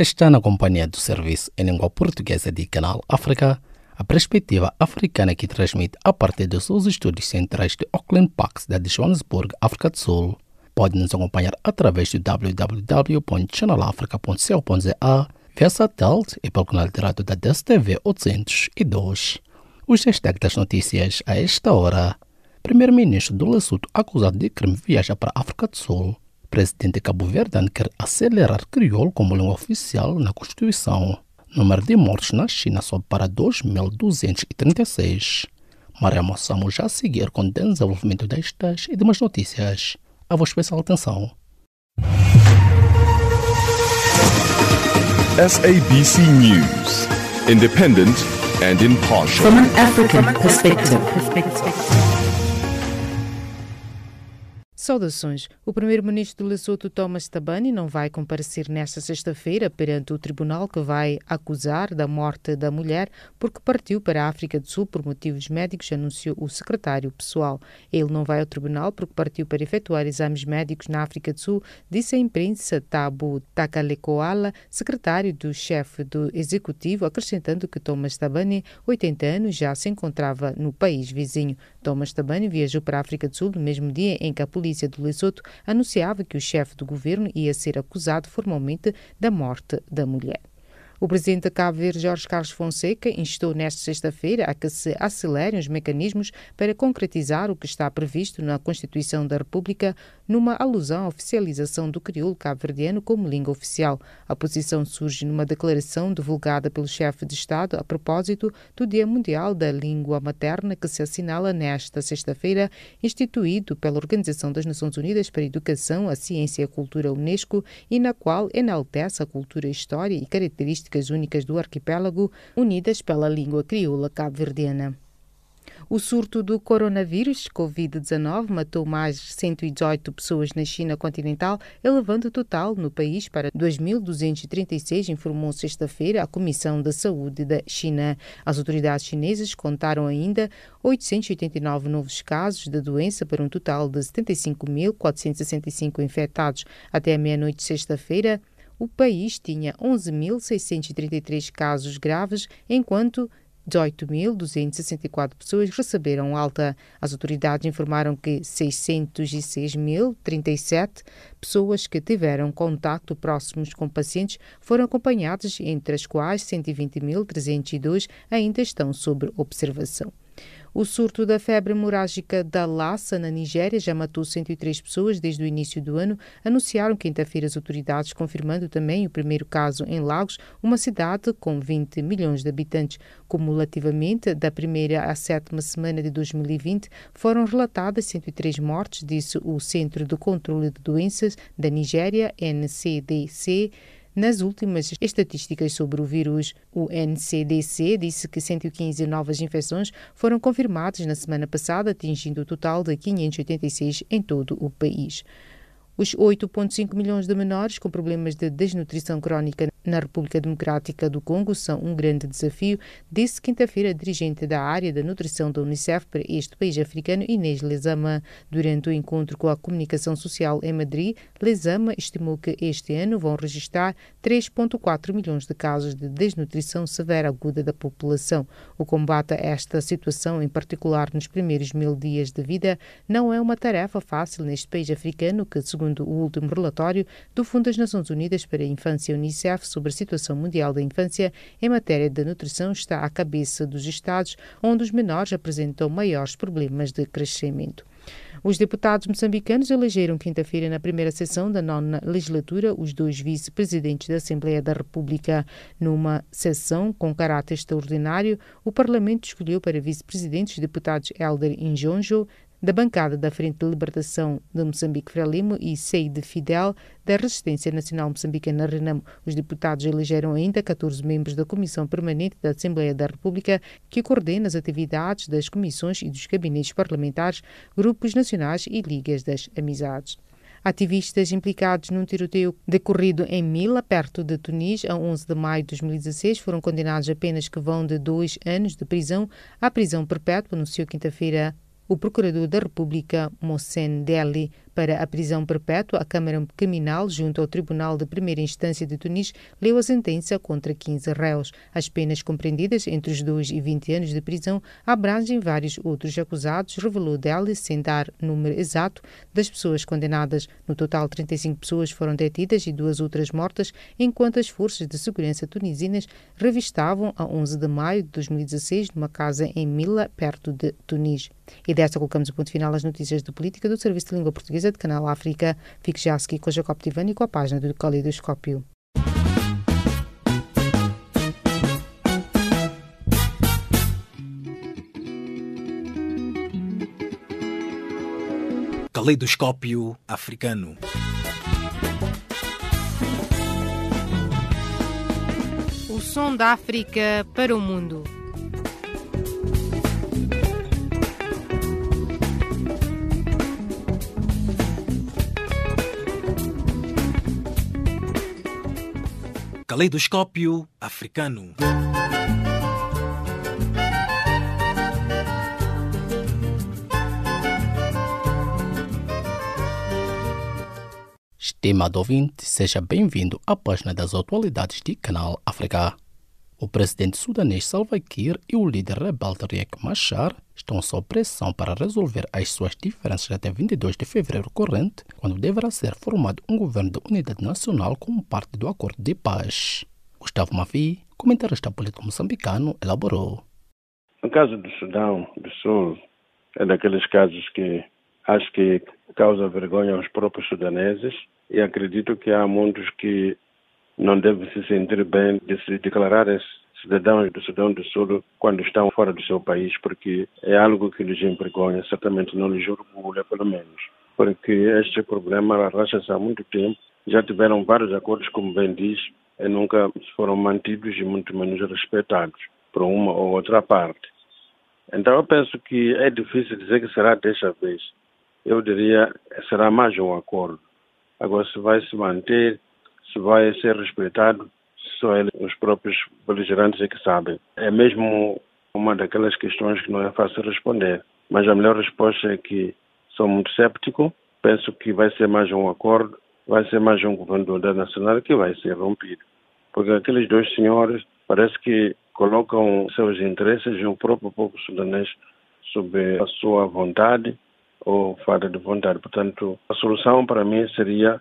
Está na companhia do serviço em língua portuguesa de Canal África, a perspectiva africana que transmite a partir dos seus estúdios centrais de Auckland Park, da Johannesburg, África do Sul. Pode nos acompanhar através do www.channelafrica.co.za, via satélite e pelo canal rádio da DSTV 802. Os destaques das notícias a esta hora. Primeiro-ministro do Lesotho acusado de crime viaja para a África do Sul. Presidente Cabo Verde quer acelerar crioulo como língua oficial na Constituição. Número de mortes na China sobe para 2.236. Maria Moçamo já a seguir com o desenvolvimento destas e demais notícias. A vossa especial atenção. SABC News. Independent and impartial. From an African perspective. Saudações. O primeiro-ministro do Lesotho, Thomas Tabani, não vai comparecer nesta sexta-feira perante o tribunal que vai acusar da morte da mulher porque partiu para a África do Sul por motivos médicos, anunciou o secretário pessoal. Ele não vai ao tribunal porque partiu para efetuar exames médicos na África do Sul, disse a imprensa Tabu Takalekoala, secretário do chefe do executivo, acrescentando que Thomas Tabani, 80 anos, já se encontrava no país vizinho. Thomas Tabani viajou para a África do Sul no mesmo dia em que a polícia polícia do Lesoto anunciava que o chefe do governo ia ser acusado formalmente da morte da mulher. O presidente de Cabo Verde, Jorge Carlos Fonseca, instou nesta sexta-feira a que se acelerem os mecanismos para concretizar o que está previsto na Constituição da República, numa alusão à oficialização do crioulo cabo-verdiano como língua oficial. A posição surge numa declaração divulgada pelo chefe de Estado a propósito do Dia Mundial da Língua Materna, que se assinala nesta sexta-feira, instituído pela Organização das Nações Unidas para a Educação, a Ciência e a Cultura Unesco, e na qual enaltece a cultura, história e características únicas do arquipélago, unidas pela língua crioula cabo-verdiana. O surto do coronavírus Covid-19 matou mais de 118 pessoas na China continental, elevando o total no país para 2.236, informou sexta-feira a Comissão da Saúde da China. As autoridades chinesas contaram ainda 889 novos casos da doença para um total de 75.465 infectados. Até a meia-noite de sexta-feira, o país tinha 11.633 casos graves, enquanto 18.264 pessoas receberam alta. As autoridades informaram que 606.037 pessoas que tiveram contato próximos com pacientes foram acompanhadas, entre as quais 120.302 ainda estão sob observação. O surto da febre hemorrágica da Lassa, na Nigéria, já matou 103 pessoas desde o início do ano, anunciaram quinta-feira as autoridades, confirmando também o primeiro caso em Lagos, uma cidade com 20 milhões de habitantes. Cumulativamente, da primeira à sétima semana de 2020, foram relatadas 103 mortes, disse o Centro de Controle de Doenças da Nigéria, NCDC. Nas últimas estatísticas sobre o vírus, o NCDC disse que 115 novas infecções foram confirmadas na semana passada, atingindo o total de 586 em todo o país. Os 8,5 milhões de menores com problemas de desnutrição crónica na República Democrática do Congo são um grande desafio, disse quinta-feira a dirigente da área da nutrição da Unicef para este país africano, Inês Lezama. Durante o encontro com a comunicação social em Madrid, Lezama estimou que este ano vão registrar 3,4 milhões de casos de desnutrição severa aguda da população. O combate a esta situação, em particular nos primeiros mil dias de vida, não é uma tarefa fácil neste país africano que, segundo segundo o último relatório do Fundo das Nações Unidas para a Infância Unicef sobre a situação mundial da infância em matéria de nutrição, está à cabeça dos Estados onde os menores apresentam maiores problemas de crescimento. Os deputados moçambicanos elegeram quinta-feira, na primeira sessão da nona legislatura, os dois vice-presidentes da Assembleia da República. Numa sessão com caráter extraordinário, o Parlamento escolheu para vice-presidentes os deputados Helder Injonjo, da bancada da Frente de Libertação de Moçambique Frelimo e Seide Fidel da Resistência Nacional Moçambicana Renamo. Os deputados elegeram ainda 14 membros da Comissão Permanente da Assembleia da República que coordena as atividades das comissões e dos gabinetes parlamentares, grupos nacionais e ligas das amizades. Ativistas implicados num tiroteio decorrido em Mila, perto de Tunis, a 11 de maio de 2016, foram condenados a penas que vão de dois anos de prisão à prisão perpétua, anunciou quinta-feira o procurador da República, Mohsen Deli, para a prisão perpétua, a Câmara Criminal, junto ao Tribunal de Primeira Instância de Tunis, leu a sentença contra 15 réus. As penas compreendidas entre os 2 e 20 anos de prisão abrangem vários outros acusados, revelou Deli, sem dar número exato das pessoas condenadas. No total, 35 pessoas foram detidas e duas outras mortas, enquanto as forças de segurança tunisinas revistavam a 11 de maio de 2016 numa casa em Mila, perto de Tunis. E desta colocamos o ponto final às notícias de política do Serviço de Língua Portuguesa de Canal África. Fique já a seguir com Jacob Tivani com a página do Caleidoscópio. Caleidoscópio africano. O som da África para o mundo. Caleidoscópio africano. Estimado ouvinte, seja bem-vindo à página das atualidades de Canal África. O presidente sudanês Salva Kiir e o líder rebelde Riek Machar estão sob pressão para resolver as suas diferenças até 22 de fevereiro corrente, quando deverá ser formado um governo de unidade nacional como parte do acordo de paz. Gustavo Mavi, comentarista político moçambicano, elaborou. No caso do Sudão do Sul, é daqueles casos que acho que causa vergonha aos próprios sudaneses e acredito que há muitos que não devem se sentir bem de se declararem cidadãos do Sudão do Sul quando estão fora do seu país, porque é algo que lhes envergonha, certamente não lhes orgulha, pelo menos. Porque este problema arrasta-se há muito tempo. Já tiveram vários acordos, como bem diz, e nunca foram mantidos e muito menos respeitados por uma ou outra parte. Então eu penso que é difícil dizer que será desta vez. Eu diria será mais um acordo. Agora se vai se manter, se vai ser respeitado, só eles, os próprios beligerantes é que sabem. É mesmo uma daquelas questões que não é fácil responder. Mas a melhor resposta é que sou muito céptico. Penso que vai ser mais um acordo, vai ser mais um governo unidade nacional que vai ser rompido. Porque aqueles dois senhores parece que colocam seus interesses e o próprio povo sudanês sob a sua vontade ou falta de vontade. Portanto, a solução para mim seria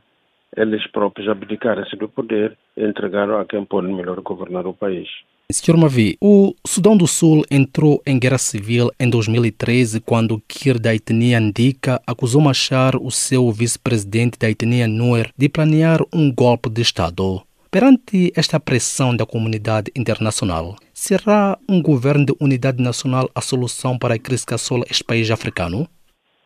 eles próprios abdicarem-se do poder e entregar a quem pode melhor governar o país. Sr. Mavi, o Sudão do Sul entrou em guerra civil em 2013 quando Kir da etnia Ndika acusou Machar, o seu vice-presidente da etnia Nuer, de planear um golpe de Estado. Perante esta pressão da comunidade internacional, será um governo de unidade nacional a solução para a crise que assola este país africano?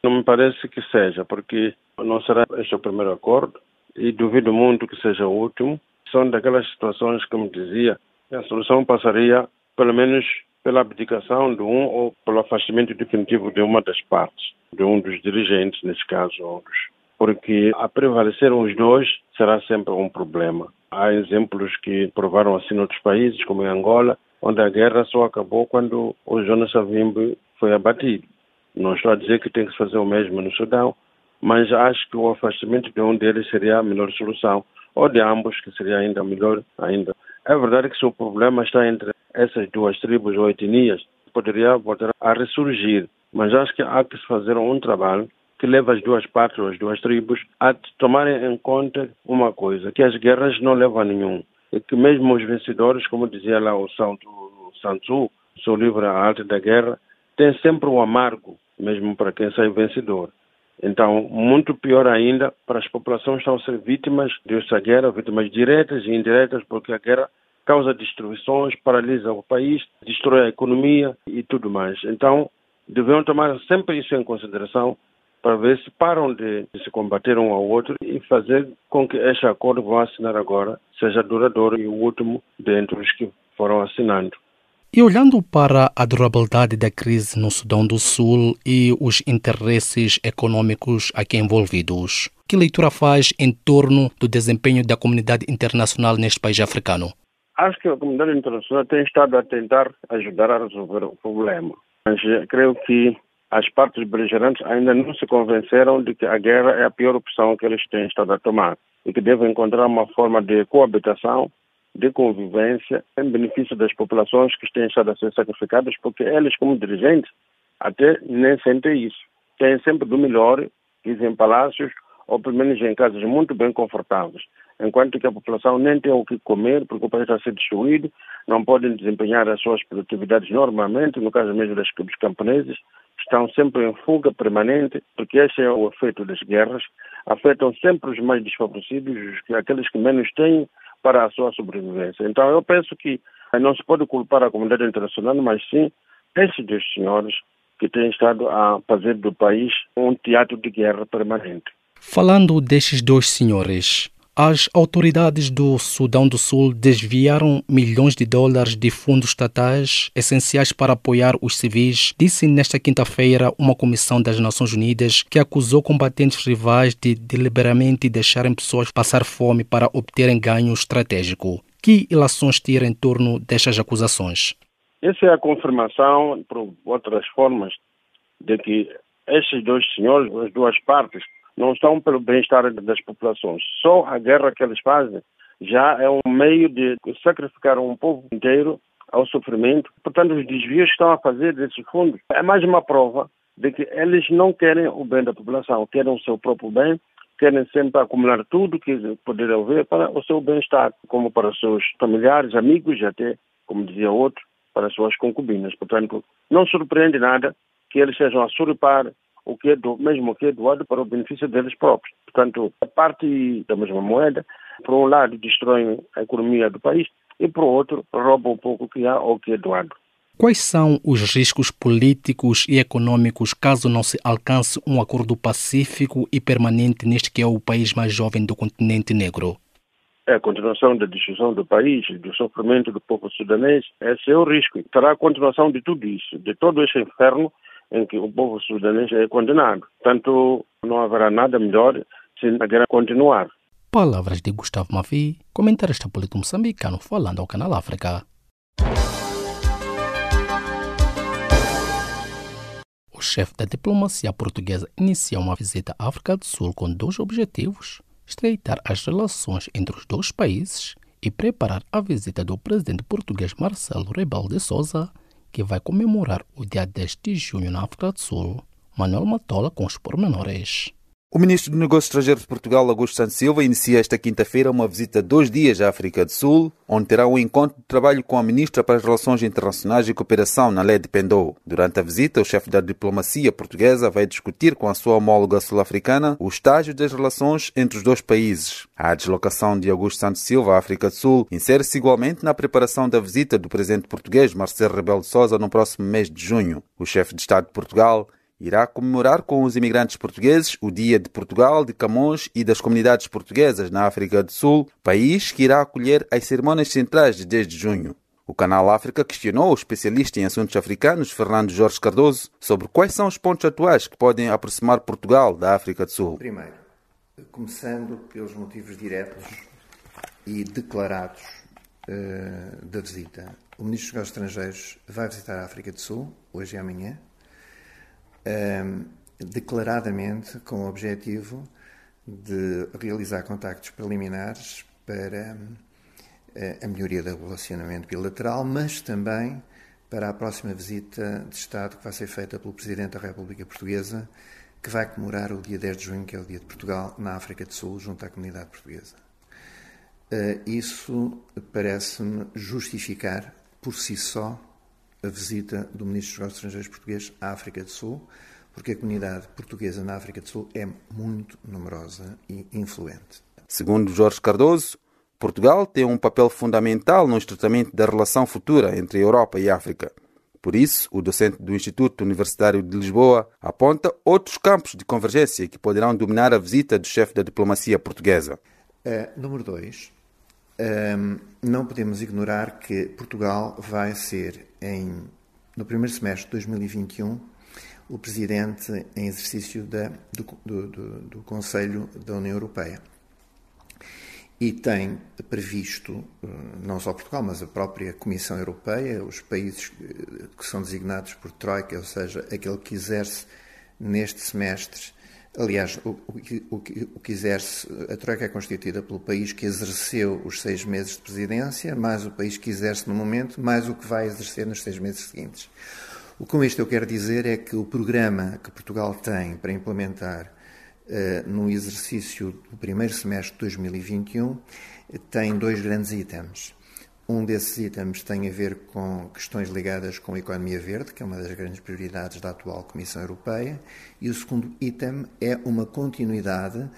Não me parece que seja, porque não será este o primeiro acordo e duvido muito que seja o último. São daquelas situações, como dizia, a solução passaria pelo menos pela abdicação de um ou pelo afastamento definitivo de uma das partes, de um dos dirigentes, nesse caso, outros. Porque a prevalecer os dois será sempre um problema. Há exemplos que provaram assim em outros países, como em Angola, onde a guerra só acabou quando o Jonas Savimbi foi abatido. Não estou a dizer que tem que fazer o mesmo no Sudão, mas acho que o afastamento de um deles seria a melhor solução, ou de ambos, que seria ainda melhor ainda. É verdade que se o problema está entre essas duas tribos ou etnias, poderia voltar a ressurgir, mas acho que há que se fazer um trabalho que leve as duas partes, as duas tribos, a tomarem em conta uma coisa, que as guerras não levam a nenhum. E que mesmo os vencedores, como dizia lá o Santo Sansu, seu livro A Arte da Guerra, tem sempre o um amargo, mesmo para quem sai vencedor. Então, muito pior ainda, para as populações estão a ser vítimas dessa guerra, vítimas diretas e indiretas, porque a guerra causa destruições, paralisa o país, destrói a economia e tudo mais. Então, devemos tomar sempre isso em consideração para ver se param de, se combater um ao outro e fazer com que este acordo que vão assinar agora seja duradouro e o último dentre os que foram assinando. E olhando para a durabilidade da crise no Sudão do Sul e os interesses econômicos aqui envolvidos, que leitura faz em torno do desempenho da comunidade internacional neste país africano? Acho que a comunidade internacional tem estado a tentar ajudar a resolver o problema. Mas creio que as partes beligerantes ainda não se convenceram de que a guerra é a pior opção que eles têm estado a tomar e que devem encontrar uma forma de coabitação, de convivência, em benefício das populações que têm estado a ser sacrificadas, porque eles, como dirigentes, até nem sentem isso. Têm sempre do melhor, vivem em palácios ou pelo menos em casas muito bem confortáveis enquanto que a população nem tem o que comer, porque o país está a ser destruído, não podem desempenhar as suas produtividades normalmente, no caso mesmo das, dos camponeses, estão sempre em fuga permanente, porque esse é o efeito das guerras, afetam sempre os mais desfavorecidos, aqueles que menos têm para a sua sobrevivência. Então eu penso que não se pode culpar a comunidade internacional, mas sim esses dois senhores que têm estado a fazer do país um teatro de guerra permanente. Falando destes dois senhores, as autoridades do Sudão do Sul desviaram milhões de dólares de fundos estatais essenciais para apoiar os civis, disse nesta quinta-feira uma comissão das Nações Unidas que acusou combatentes rivais de deliberadamente deixarem pessoas passar fome para obterem ganho estratégico. Que ilações tira em torno destas acusações? Essa é a confirmação, por outras formas, de que esses dois senhores, as duas partes, não estão pelo bem-estar das populações. Só a guerra que eles fazem já é um meio de sacrificar um povo inteiro ao sofrimento. Portanto, os desvios que estão a fazer desses fundos é mais uma prova de que eles não querem o bem da população, querem o seu próprio bem, querem sempre acumular tudo que poderem haver para o seu bem-estar, como para os seus familiares, amigos e até, como dizia outro, para as suas concubinas. Portanto, não surpreende nada que eles sejam a surpar o que é do, mesmo o que é doado para o benefício deles próprios. Portanto, a parte da mesma moeda, por um lado, destrói a economia do país e, por outro, rouba um pouco o que há ou o que é doado. Quais são os riscos políticos e econômicos caso não se alcance um acordo pacífico e permanente neste que é o país mais jovem do continente negro? É a continuação da destruição do país, do sofrimento do povo sudanês. Esse é o risco. Terá a continuação de tudo isso, de todo esse inferno em que o povo sudanês é condenado. Portanto, não haverá nada melhor se a guerra continuar. Palavras de Gustavo Mavi, comentarista político moçambicano falando ao Canal África. O chefe da diplomacia portuguesa inicia uma visita à África do Sul com dois objetivos: estreitar as relações entre os dois países e preparar a visita do presidente português Marcelo Rebelo de Sousa que vai comemorar o dia 10 de junho na África do Sul. Manuel Matola com os pormenores. O ministro de Negócios Estrangeiros de Portugal, Augusto Santos Silva, inicia esta quinta-feira uma visita de dois dias à África do Sul, onde terá um encontro de trabalho com a ministra para as Relações Internacionais e Cooperação, Naled Pendou. Durante a visita, o chefe da diplomacia portuguesa vai discutir com a sua homóloga sul-africana o estágio das relações entre os dois países. A deslocação de Augusto Santos Silva à África do Sul insere-se igualmente na preparação da visita do presidente português Marcelo Rebelo de Sousa no próximo mês de junho. O chefe de Estado de Portugal irá comemorar com os imigrantes portugueses o Dia de Portugal, de Camões e das comunidades portuguesas na África do Sul, país que irá acolher as cerimônias centrais de 10 de junho. O Canal África questionou o especialista em assuntos africanos, Fernando Jorge Cardoso, sobre quais são os pontos atuais que podem aproximar Portugal da África do Sul. Primeiro, começando pelos motivos diretos e declarados uh, da visita. O Ministro dos Negócios Estrangeiros vai visitar a África do Sul, hoje e amanhã, um, declaradamente com o objetivo de realizar contactos preliminares para uh, a melhoria do relacionamento bilateral, mas também para a próxima visita de Estado que vai ser feita pelo Presidente da República Portuguesa, que vai comemorar o dia 10 de junho, que é o Dia de Portugal, na África do Sul, junto à comunidade portuguesa. Uh, isso parece-me justificar, por si só, a visita do Ministro dos Negócios Estrangeiros português à África do Sul, porque a comunidade portuguesa na África do Sul é muito numerosa e influente. Segundo Jorge Cardoso, Portugal tem um papel fundamental no estreitamento da relação futura entre a Europa e a África. Por isso, o docente do Instituto Universitário de Lisboa aponta outros campos de convergência que poderão dominar a visita do chefe da diplomacia portuguesa. Uh, número 2. Um, não podemos ignorar que Portugal vai ser, em, no primeiro semestre de 2021, o presidente em exercício da, do, do, do, do Conselho da União Europeia. e tem previsto, eh, não só Portugal, mas a própria Comissão Europeia, os países eh, que são designados por Troika, ou seja, aquele que exerce neste semestre, aliás, o, o, o, que exerce, a Troika é constituída pelo país que exerceu os seis meses de presidência, mais o país que exerce no momento, mais o que vai exercer nos seis meses seguintes. O que com isto eu quero dizer é que o programa que Portugal tem para implementar uh, no exercício do primeiro semestre de 2021 tem dois grandes itens. Um desses itens tem a ver com questões ligadas com a economia verde, que é uma das grandes prioridades da atual Comissão Europeia, e o segundo item é uma continuidade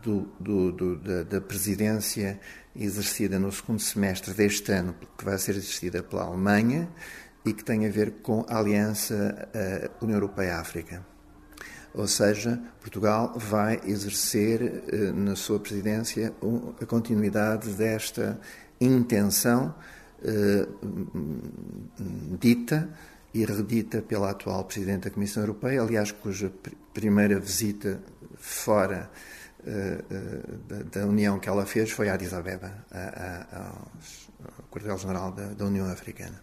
do, do, do, da, da, presidência exercida no segundo semestre deste ano, que vai ser exercida pela Alemanha, e que tem a ver com a Aliança uh, União Europeia-África. Ou seja, Portugal vai exercer uh, na sua presidência um, a continuidade desta intenção uh, dita e redita pela atual Presidente da Comissão Europeia, aliás, cuja pr primeira visita fora da, da, União que ela fez foi a Addis Abeba, ao quartel-general da, da União Africana.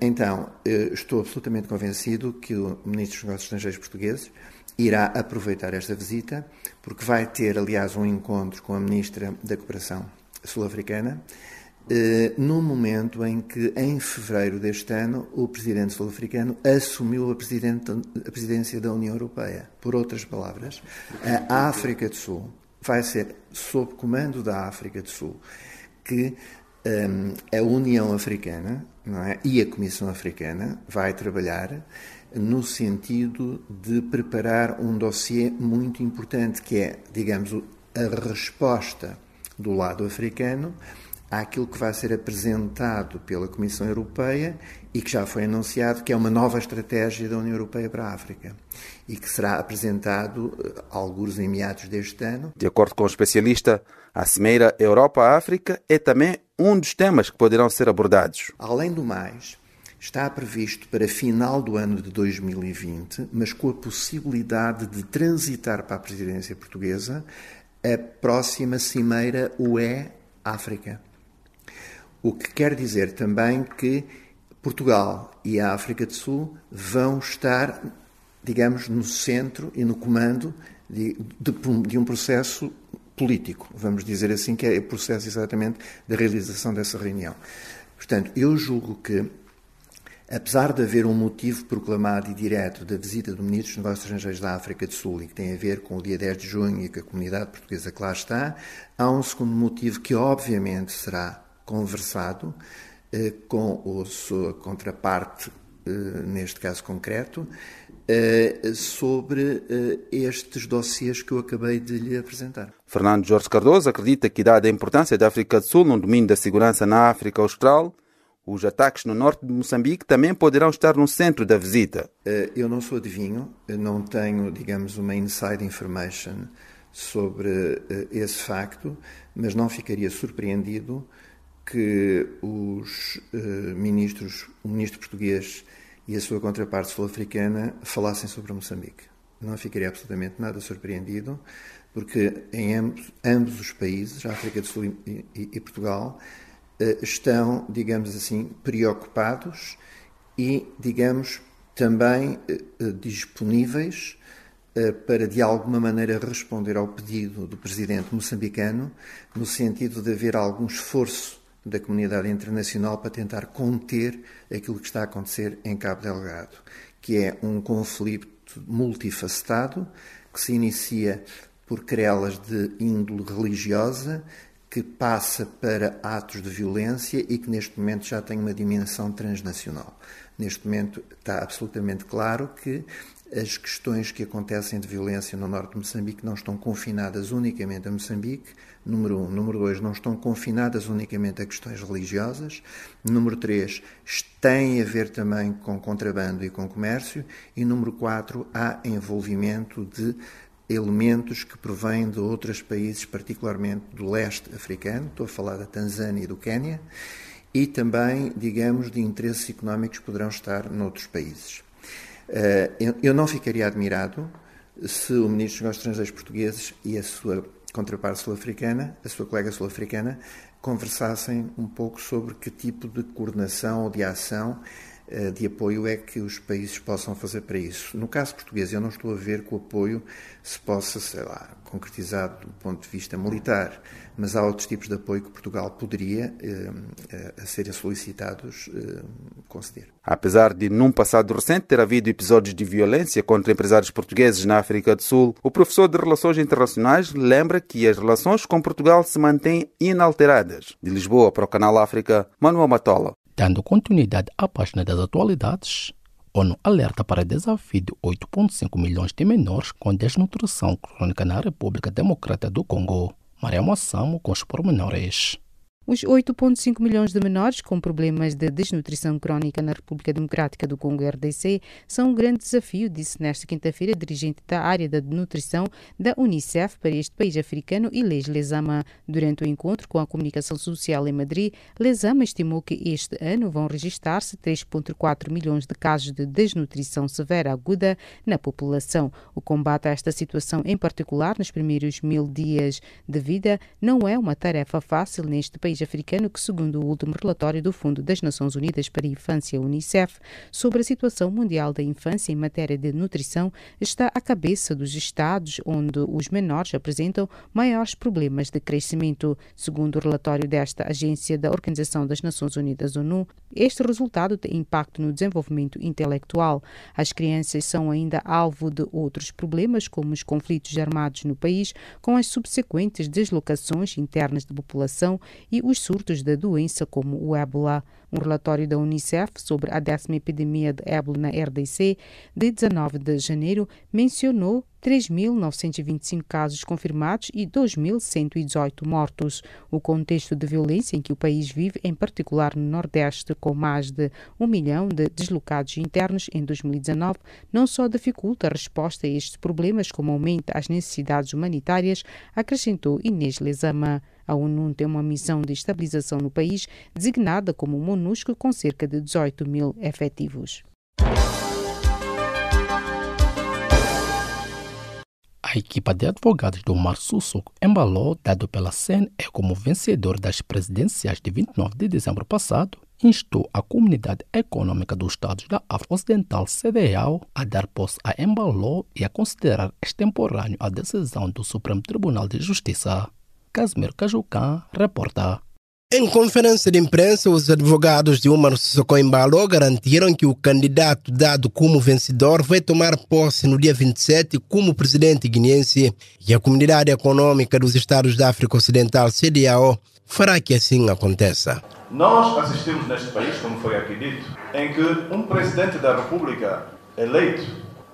Então, eh, estou absolutamente convencido que o Ministro dos Negócios Estrangeiros português irá aproveitar esta visita, porque vai ter, aliás, um encontro com a Ministra da Cooperação Sul-Africana, eh, no momento em que, em fevereiro deste ano, o Presidente sul-africano assumiu a, a presidência da União Europeia. Por outras palavras, a África do Sul vai ser sob comando da África do Sul que um, a União Africana é? e a Comissão Africana vai trabalhar no sentido de preparar um dossiê muito importante, que é, digamos, a resposta do lado africano àquilo que vai ser apresentado pela Comissão Europeia e que já foi anunciado que é uma nova estratégia da União Europeia para a África e que será apresentado eh, alguns em meados deste ano. De acordo com o especialista, a Cimeira Europa-África é também um dos temas que poderão ser abordados. Além do mais, está previsto para final do ano de 2020, mas com a possibilidade de transitar para a presidência portuguesa a próxima Cimeira UE-África. O que quer dizer também que Portugal e a África do Sul vão estar, digamos, no centro e no comando de, de, de um processo político, vamos dizer assim, que é o processo exatamente da realização dessa reunião. Portanto, eu julgo que, apesar de haver um motivo proclamado e direto da visita do Ministro dos Negócios Estrangeiros da África do Sul e que tem a ver com o dia 10 de junho e com a comunidade portuguesa que lá está, há um segundo motivo que, obviamente, será conversado eh, com a sua contraparte, eh, neste caso concreto, eh, sobre eh, estes dossiês que eu acabei de lhe apresentar. Fernando Jorge Cardoso acredita que, dada a importância da África do Sul no domínio da segurança na África Austral, os ataques no norte de Moçambique também poderão estar no centro da visita. Eh, eu não sou adivinho, não tenho, digamos, uma inside information sobre esse facto, mas não ficaria surpreendido que os ministros, o ministro português e a sua contraparte sul-africana falassem sobre Moçambique. Não ficaria absolutamente nada surpreendido, porque em ambos, ambos os países, África do Sul e, e, e Portugal, eh, estão, digamos assim, preocupados e, digamos, também eh, eh, disponíveis para, de alguma maneira, responder ao pedido do presidente moçambicano, no sentido de haver algum esforço da comunidade internacional para tentar conter aquilo que está a acontecer em Cabo Delgado, que é um conflito multifacetado que se inicia por querelas de índole religiosa, que passa para atos de violência e que neste momento já tem uma dimensão transnacional. Neste momento está absolutamente claro que as questões que acontecem de violência no norte de Moçambique não estão confinadas unicamente a Moçambique, número um. Número dois, não estão confinadas unicamente a questões religiosas. Número três, tem a ver também com contrabando e com comércio. E número quatro, há envolvimento de elementos que provêm de outros países, particularmente do leste africano, estou a falar da Tanzânia e do Quênia, e também, digamos, de interesses económicos que poderão estar noutros países. Eh, eu não ficaria admirado se o Ministro dos Negócios Estrangeiros portugueses e a sua contraparte sul-africana, a sua colega sul-africana, conversassem um pouco sobre que tipo de coordenação ou de ação de apoio é que os países possam fazer para isso. No caso português, eu não estou a ver que o apoio se possa, sei lá, concretizar do ponto de vista militar, mas há outros tipos de apoio que Portugal poderia, eh, eh, a serem solicitados, eh, conceder. Apesar de, num passado recente, ter havido episódios de violência contra empresários portugueses na África do Sul, o professor de Relações Internacionais lembra que as relações com Portugal se mantêm inalteradas. De Lisboa para o Canal África, Manuel Matola. Dando continuidade à página das atualidades, ONU alerta para desafio de 8,5 milhões de menores com desnutrição crônica na República Democrática do Congo. Maria Mossamo com os pormenores. Os 8,5 milhões de menores com problemas de desnutrição crónica na República Democrática do Congo RDC são um grande desafio, disse nesta quinta-feira dirigente da área da nutrição da Unicef para este país africano, Ilês Lezama. Durante o encontro com a comunicação social em Madrid, Lezama estimou que este ano vão registrar-se 3,4 milhões de casos de desnutrição severa aguda na população. O combate a esta situação, em particular nos primeiros mil dias de vida, não é uma tarefa fácil neste país africano que, segundo o último relatório do Fundo das Nações Unidas para a Infância, UNICEF, sobre a situação mundial da infância em matéria de nutrição, está à cabeça dos estados onde os menores apresentam maiores problemas de crescimento. Segundo o relatório desta agência da Organização das Nações Unidas, ONU, este resultado tem impacto no desenvolvimento intelectual. As crianças são ainda alvo de outros problemas, como os conflitos armados no país, com as subsequentes deslocações internas de população e os surtos da doença, como o ébola. Um relatório da Unicef sobre a décima epidemia de ébola na RDC, de 19 de janeiro, mencionou 3.925 casos confirmados e 2.118 mortos. O contexto de violência em que o país vive, em particular no Nordeste, com mais de um milhão de deslocados internos em 2019, não só dificulta a resposta a estes problemas, como aumenta as necessidades humanitárias, acrescentou Inês Lezama. A ONU tem uma missão de estabilização no país, designada como MONUSCO, com cerca de 18 mil efetivos. A equipa de advogados do Mar Sussuco embalou, dado pela CNE como vencedor das presidenciais de 29 de dezembro passado, instou a Comunidade Econômica dos Estados da África Ocidental, CDAO, a dar posse a Embaló e a considerar extemporâneo a decisão do Supremo Tribunal de Justiça. Casimiro Cajucã reporta. Em conferência de imprensa, os advogados de Umar Sissoko Embalo garantiram que o candidato dado como vencedor vai tomar posse no dia 27 como presidente guineense e a Comunidade Econômica dos Estados da África Ocidental, CDAO, fará que assim aconteça. Nós assistimos neste país, como foi aqui dito, em que um presidente da República eleito,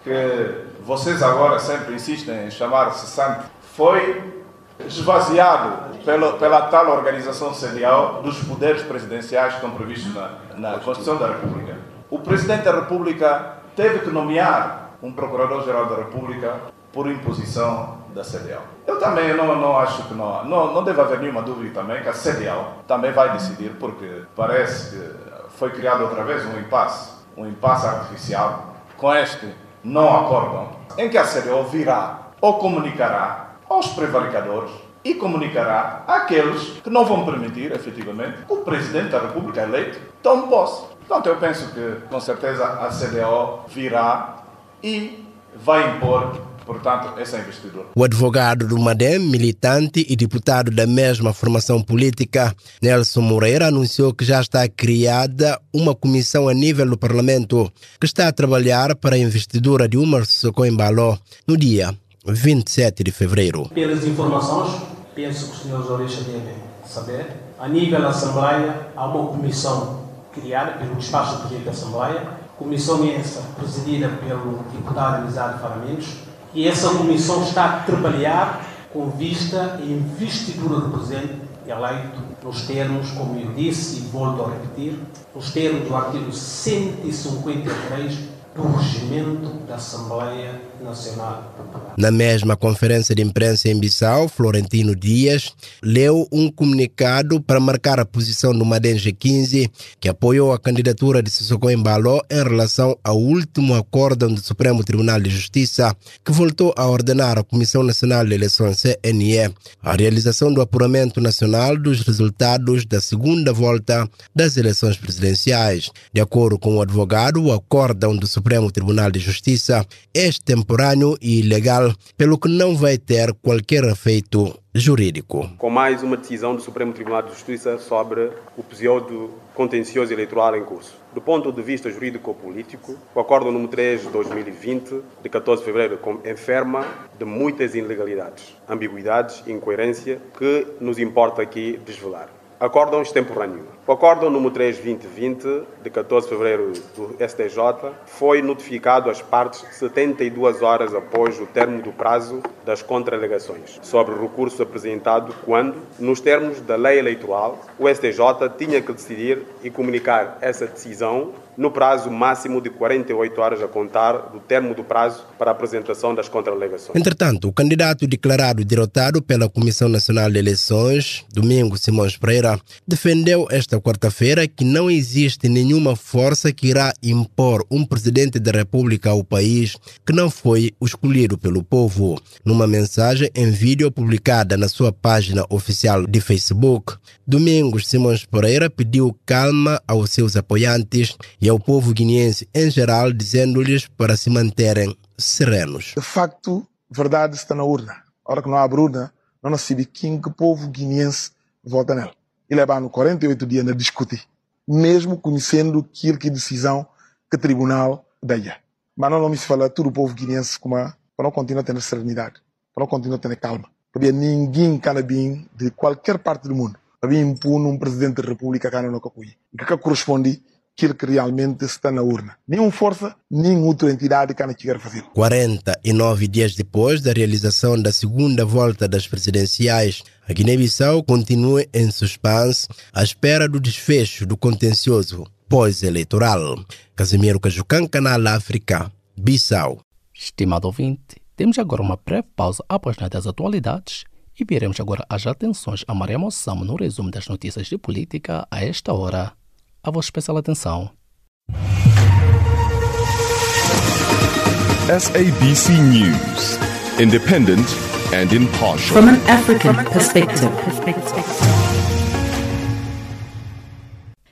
que vocês agora sempre insistem em chamar cessante, foi esvaziado pela, pela tal organização sedial dos poderes presidenciais que estão previstos na, na Constituição da República. O Presidente da República teve que nomear um Procurador-Geral da República por imposição da CDL. Eu também não, não acho que não, não, não deve haver nenhuma dúvida também que a CDL também vai decidir, porque parece que foi criado outra vez um impasse, um impasse artificial com este não acórdão, em que a CDL virá ou comunicará aos prevaricadores e comunicará àqueles que não vão permitir, efetivamente, que o Presidente da República eleito tome posse. Portanto, eu penso que, com certeza, a CDO virá e vai impor portanto, essa investidura. O advogado do MADEM, militante e deputado da mesma formação política, Nelson Moreira, anunciou que já está criada uma comissão a nível do Parlamento que está a trabalhar para a investidura de Umar Sissoko Embaló no dia 27 de fevereiro. Pelas informações, penso que os senhores Oreixa devem saber, a nível da Assembleia há uma comissão criada pelo despacho do Presidente da Assembleia, comissão essa presidida pelo deputado Elizardo Faramentos, e essa comissão está a trabalhar com vista à investidura do Presidente eleito nos termos, como eu disse e volto a repetir, nos termos do artigo 153 do regimento da Assembleia Nacional. Na mesma conferência de imprensa em Bissau, Florentino Dias leu um comunicado para marcar a posição do Madenje 15, que apoiou a candidatura de Sissoko Embalo em relação ao último acórdão do Supremo Tribunal de Justiça, que voltou a ordenar à Comissão Nacional de Eleições CNE a realização do apuramento nacional dos resultados da segunda volta das eleições presidenciais. De acordo com o advogado, o acórdão do Supremo Tribunal de Justiça é extemporâneo e ilegal, pelo que não vai ter qualquer efeito jurídico. Com mais uma decisão do Supremo Tribunal de Justiça sobre o episódio contencioso eleitoral em curso. Do ponto de vista jurídico-político, o Acordo número 3 de 2020, de 14 de fevereiro, enferma de muitas ilegalidades, ambiguidades e incoerência que nos importa aqui desvelar. Acórdão extemporâneo. O Acórdão número 3-2020, de 14 de fevereiro do STJ, foi notificado às partes 72 horas após o término do prazo das contra-alegações sobre o recurso apresentado quando, nos termos da lei eleitoral, o STJ tinha que decidir e comunicar essa decisão no prazo máximo de 48 horas a contar do termo do prazo para a apresentação das contra-alegações. Entretanto, o candidato declarado derrotado pela Comissão Nacional de Eleições, Domingo Simões Pereira, defendeu esta quarta-feira que não existe nenhuma força que irá impor um presidente da República ao país que não foi escolhido pelo povo. Numa mensagem em vídeo publicada na sua página oficial de Facebook, Domingos Simões Pereira pediu calma aos seus apoiantes e ao povo guineense em geral, dizendo-lhes para se manterem serenos. De facto, verdade está na urna. A hora que não abre urna, não sabe quem que o povo guineense vota nela. E levando 48 dias a discutir, mesmo conhecendo aquilo que decisão que tribunal daia. Mas não me se fala todo o povo guineense como para não continuar a ter serenidade, para não continuar a ter calma. Porque ninguém cana bem de qualquer parte do mundo. Havia impune um presidente da república que não apoia. E que corresponde aquilo que realmente está na urna. Nenhuma força, nenhuma outra entidade que quer fazer. 49 dias depois da realização da segunda volta das presidenciais, a Guiné-Bissau continua em suspense à espera do desfecho do contencioso pós-eleitoral. Casimiro Cajucan, Canal África, Bissau. Estimado ouvinte, temos agora uma breve pausa após das atualidades e veremos agora as atenções a Maria Moçamo no resumo das notícias de política a esta hora a vossa especial atenção. SABC News, independent and impartial. From an African perspective.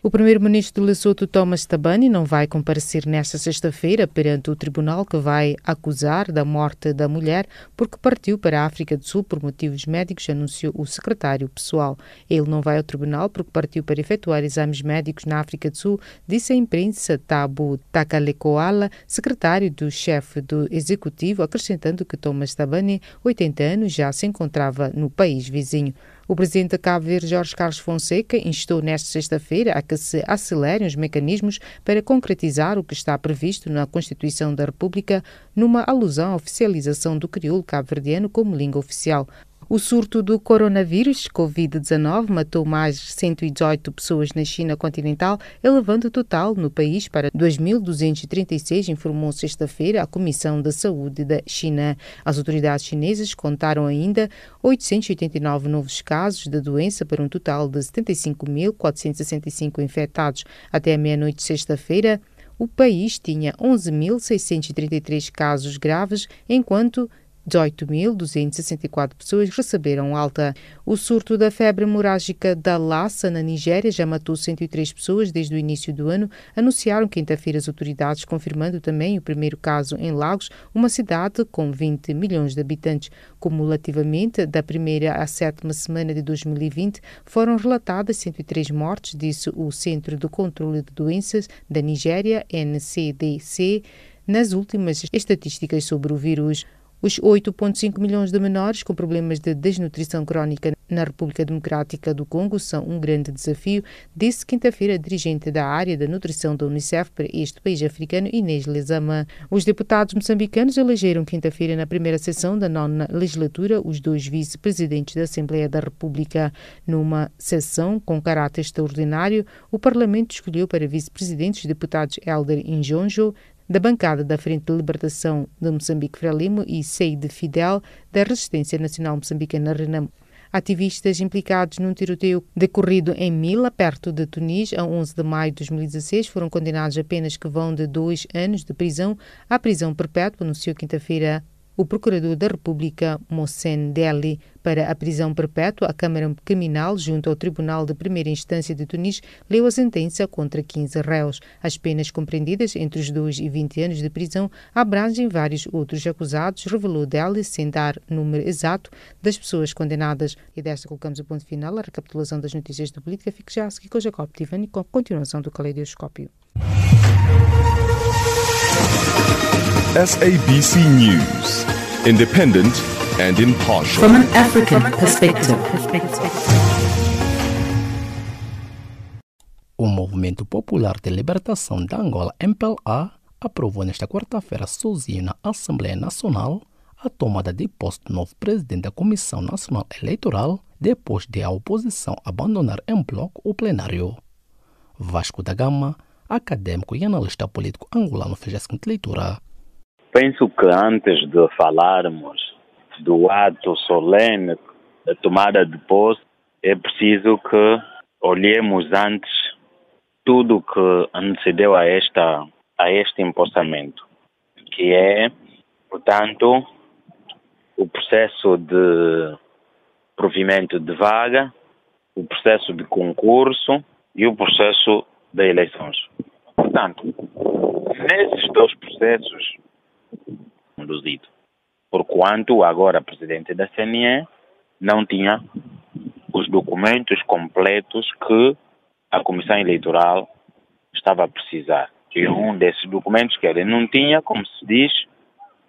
O primeiro-ministro Lesotho, Thomas Tabani, não vai comparecer nesta sexta-feira perante o tribunal que vai acusar da morte da mulher porque partiu para a África do Sul por motivos médicos, anunciou o secretário pessoal. Ele não vai ao tribunal porque partiu para efetuar exames médicos na África do Sul, disse a imprensa Tabu Takalekoala, secretário do chefe do executivo, acrescentando que Thomas Tabani, 80 anos, já se encontrava no país vizinho. O presidente de Cabo Verde, Jorge Carlos Fonseca, instou nesta sexta-feira a que se acelerem os mecanismos para concretizar o que está previsto na Constituição da República, numa alusão à oficialização do crioulo cabo-verdiano como língua oficial. O surto do coronavírus Covid-19 matou mais de 118 pessoas na China continental, elevando o total no país para 2.236, informou sexta-feira a Comissão da Saúde da China. As autoridades chinesas contaram ainda 889 novos casos da doença para um total de 75.465 infectados. Até a meia-noite de sexta-feira, o país tinha 11.633 casos graves, enquanto 18.264 pessoas receberam alta. O surto da febre hemorrágica da Lassa, na Nigéria, já matou 103 pessoas desde o início do ano, anunciaram quinta-feira as autoridades, confirmando também o primeiro caso em Lagos, uma cidade com 20 milhões de habitantes. Cumulativamente, da primeira à sétima semana de 2020, foram relatadas 103 mortes, disse o Centro de Controle de Doenças da Nigéria, NCDC, nas últimas estatísticas sobre o vírus. Os 8,5 milhões de menores com problemas de desnutrição crónica na República Democrática do Congo são um grande desafio, disse quinta-feira a dirigente da área da nutrição da Unicef para este país africano, Inês Lezama. Os deputados moçambicanos elegeram quinta-feira, na primeira sessão da nona legislatura, os dois vice-presidentes da Assembleia da República. Numa sessão com caráter extraordinário, o Parlamento escolheu para vice-presidentes os deputados Elder Injonjo, da bancada da Frente de Libertação de Moçambique Frelimo e Seide Fidel da Resistência Nacional Moçambicana Renamo. Ativistas implicados num tiroteio decorrido em Mila, perto de Tunis, a 11 de maio de 2016, foram condenados a penas que vão de dois anos de prisão à prisão perpétua, anunciou quinta-feira o Procurador da República, Mohsen Deli, para a prisão perpétua, a Câmara Criminal, junto ao Tribunal de Primeira Instância de Tunis, leu a sentença contra 15 réus. As penas compreendidas entre os 2 e 20 anos de prisão abrangem vários outros acusados, revelou Deli, sem dar número exato das pessoas condenadas. E desta colocamos o ponto final, a recapitulação das notícias da política. Fique já a seguir com Jacob Tivani com a continuação do Caleidoscópio. SABC News, independent and impartial. From an African perspective. O Movimento Popular de Libertação da Angola, MPLA, aprovou nesta quarta-feira sozinho na Assembleia Nacional a tomada de posse do novo presidente da Comissão Nacional Eleitoral depois de a oposição abandonar em bloco o plenário. Vasco da Gama, acadêmico e analista político angolano, fez a seguinte leitura. Penso que antes de falarmos do ato solene da tomada de posse, é preciso que olhemos antes tudo que antecedeu a, esta, a este empossamento, que é, portanto, o processo de provimento de vaga, o processo de concurso e o processo de eleições. Portanto, nesses dois processos, conduzido. Porquanto agora presidente da CNE não tinha os documentos completos que a Comissão Eleitoral estava a precisar. E um desses documentos que ele não tinha, como se diz,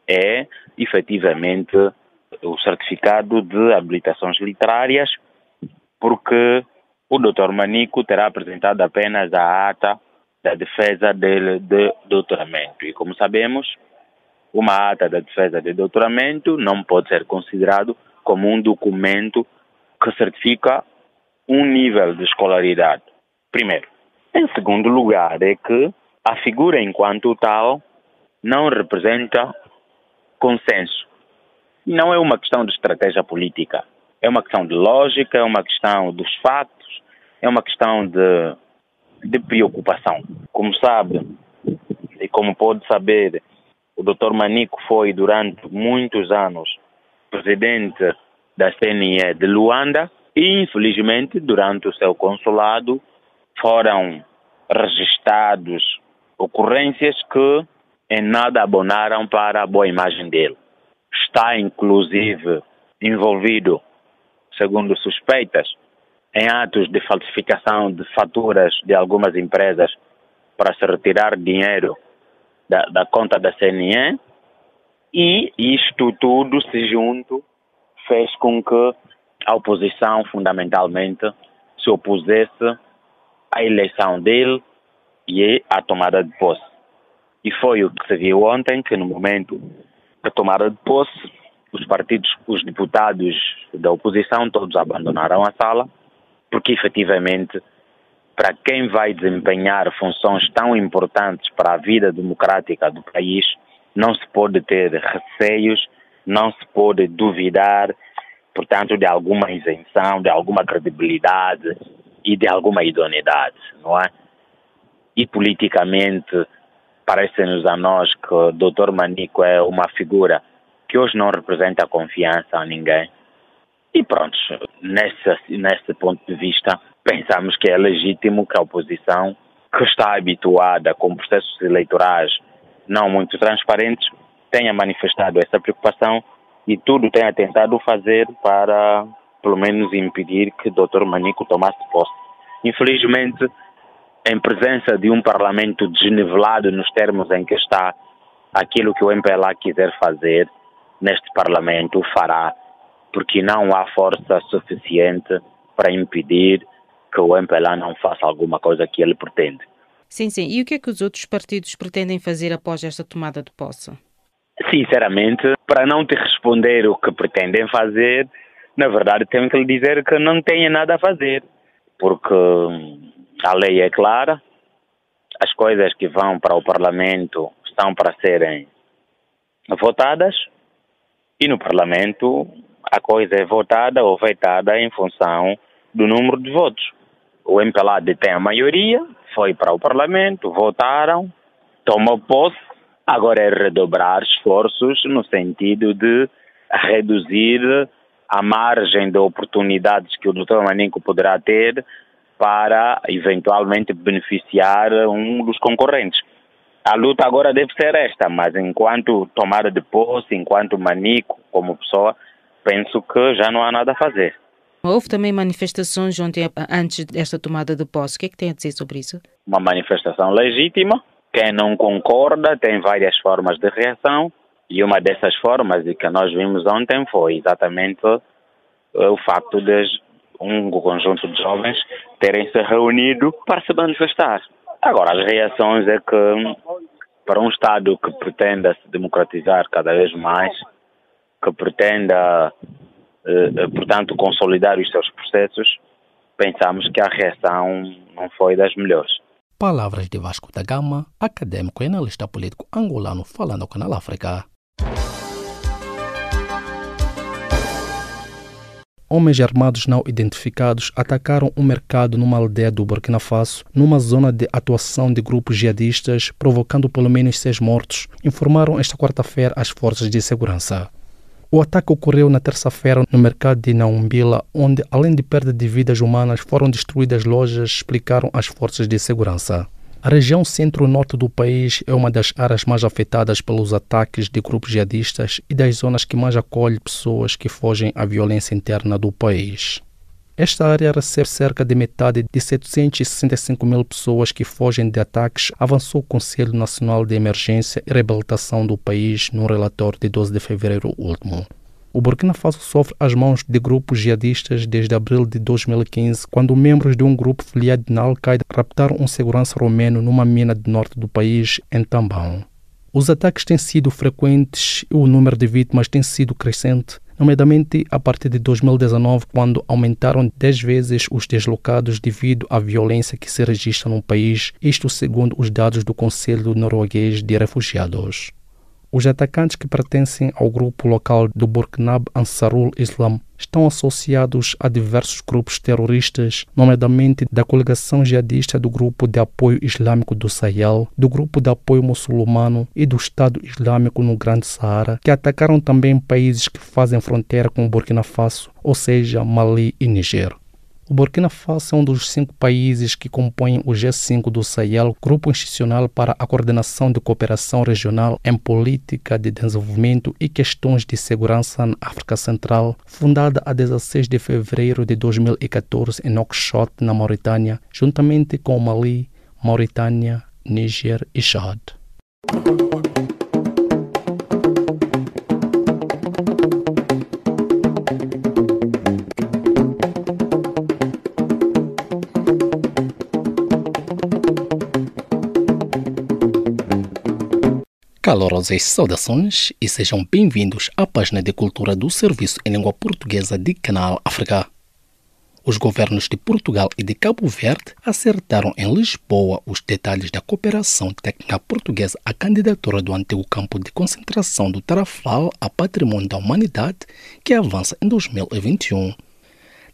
é efetivamente o certificado de habilitações literárias, porque o Dr. Manico terá apresentado apenas a ata da defesa dele de doutoramento. E como sabemos, uma ata da defesa de doutoramento não pode ser considerado como um documento que certifica um nível de escolaridade. Primeiro. Em segundo lugar, é que a figura enquanto tal não representa consenso. Não é uma questão de estratégia política. É uma questão de lógica, é uma questão dos factos, é uma questão de, de preocupação. Como sabe, e como pode saber, o Dr. Manico foi durante muitos anos presidente da CNE de Luanda e, infelizmente, durante o seu consulado foram registrados ocorrências que em nada abonaram para a boa imagem dele. Está, inclusive, envolvido, segundo suspeitas, em atos de falsificação de faturas de algumas empresas para se retirar dinheiro da, da conta da CNE e isto tudo se junto fez com que a oposição fundamentalmente se opusesse à eleição dele e à tomada de posse. E foi o que se viu ontem, que no momento da tomada de posse, os partidos, os deputados da oposição todos abandonaram a sala, porque efetivamente para quem vai desempenhar funções tão importantes para a vida democrática do país, não se pode ter receios, não se pode duvidar, portanto, de alguma isenção, de alguma credibilidade e de alguma idoneidade, não é? E politicamente, parece-nos a nós que o Dr. Manico é uma figura que hoje não representa confiança a ninguém. E pronto, nesse, nesse ponto de vista, pensamos que é legítimo que a oposição, que está habituada com processos eleitorais não muito transparentes, tenha manifestado essa preocupação e tudo tenha tentado fazer para, pelo menos, impedir que o Dr. Manico tomasse posse. Infelizmente, em presença de um parlamento desnivelado nos termos em que está, aquilo que o MPLA quiser fazer neste parlamento fará, porque não há força suficiente para impedir que o MPLA não faça alguma coisa que ele pretende. Sim, sim. E o que é que os outros partidos pretendem fazer após esta tomada de posse? Sinceramente, para não te responder o que pretendem fazer, na verdade tenho que lhe dizer que não têm nada a fazer, porque hum, a lei é clara, as coisas que vão para o Parlamento estão para serem votadas e no Parlamento a coisa é votada ou vetada em função do número de votos. O MPLAD tem a maioria, foi para o Parlamento, votaram, tomou posse, agora é redobrar esforços no sentido de reduzir a margem de oportunidades que o Dr. Maninco poderá ter para eventualmente beneficiar um dos concorrentes. A luta agora deve ser esta, mas enquanto tomada de posse, enquanto Manico como pessoa, penso que já não há nada a fazer. Houve também manifestações ontem, antes desta tomada de posse. O que é que tem a dizer sobre isso? Uma manifestação legítima. Quem não concorda tem várias formas de reação. E uma dessas formas e que nós vimos ontem foi exatamente eh, o facto de um conjunto de jovens terem se reunido para se manifestar. Agora, as reações é que para um Estado que pretenda se democratizar cada vez mais, que pretenda, portanto, consolidar os seus processos, pensamos que a reação não foi das melhores. Palavras de Vasco da Gama, acadêmico e analista político angolano falando ao Canal África. homens armados não identificados atacaram um mercado numa aldeia do Burkina Faso, numa zona de atuação de grupos jihadistas, provocando pelo menos seis mortos, informaram esta quarta-feira as forças de segurança. O ataque ocorreu na terça-feira no mercado de Naumbila, onde, além de perda de vidas humanas, foram destruídas lojas, explicaram as forças de segurança. A região centro-norte do país é uma das áreas mais afetadas pelos ataques de grupos jihadistas e das zonas que mais acolhe pessoas que fogem à violência interna do país. Esta área recebe cerca de metade de 765 mil pessoas que fogem de ataques, avançou o Conselho Nacional de Emergência e Reabilitação do país num relatório de 12 de fevereiro último. O Burkina Faso sofre as mãos de grupos jihadistas desde abril de 2015, quando membros de um grupo filiado na Al-Qaeda raptaram um segurança romeno numa mina do norte do país, em Tambão. Os ataques têm sido frequentes e o número de vítimas tem sido crescente, nomeadamente a partir de 2019, quando aumentaram 10 vezes os deslocados devido à violência que se registra no país, isto segundo os dados do Conselho Norueguês de Refugiados. Os atacantes que pertencem ao grupo local do Burkina Ansarul Islam estão associados a diversos grupos terroristas, nomeadamente da coligação jihadista do Grupo de Apoio Islâmico do Sahel, do Grupo de Apoio Muçulmano e do Estado Islâmico no Grande Saara, que atacaram também países que fazem fronteira com o Burkina Faso, ou seja, Mali e Niger. O Burkina Faso é um dos cinco países que compõem o G5 do Sahel, grupo institucional para a coordenação de cooperação regional em política de desenvolvimento e questões de segurança na África Central, fundada a 16 de fevereiro de 2014 em Nouakchott, na Mauritânia, juntamente com Mali, Mauritânia, Níger e Chad. Calorosas saudações e sejam bem-vindos à página de cultura do Serviço em Língua Portuguesa de Canal África. Os governos de Portugal e de Cabo Verde acertaram em Lisboa os detalhes da cooperação técnica portuguesa à candidatura do antigo campo de concentração do Tarafal a Patrimônio da Humanidade, que avança em 2021.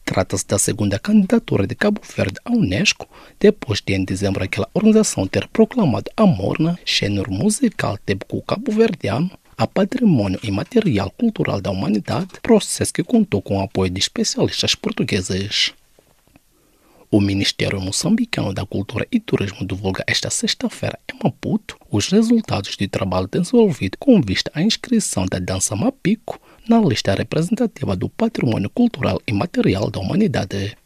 Trata-se da segunda candidatura de Cabo Verde à Unesco, depois de em dezembro aquela organização ter proclamado a morna, gênero musical típico cabo-verdiano, a patrimônio imaterial cultural da humanidade, processo que contou com o apoio de especialistas portugueses. O Ministério Moçambicano da Cultura e Turismo divulga esta sexta-feira em Maputo os resultados do trabalho desenvolvido com vista à inscrição da dança Mapico na lista representativa do patrimônio cultural e material da humanidade.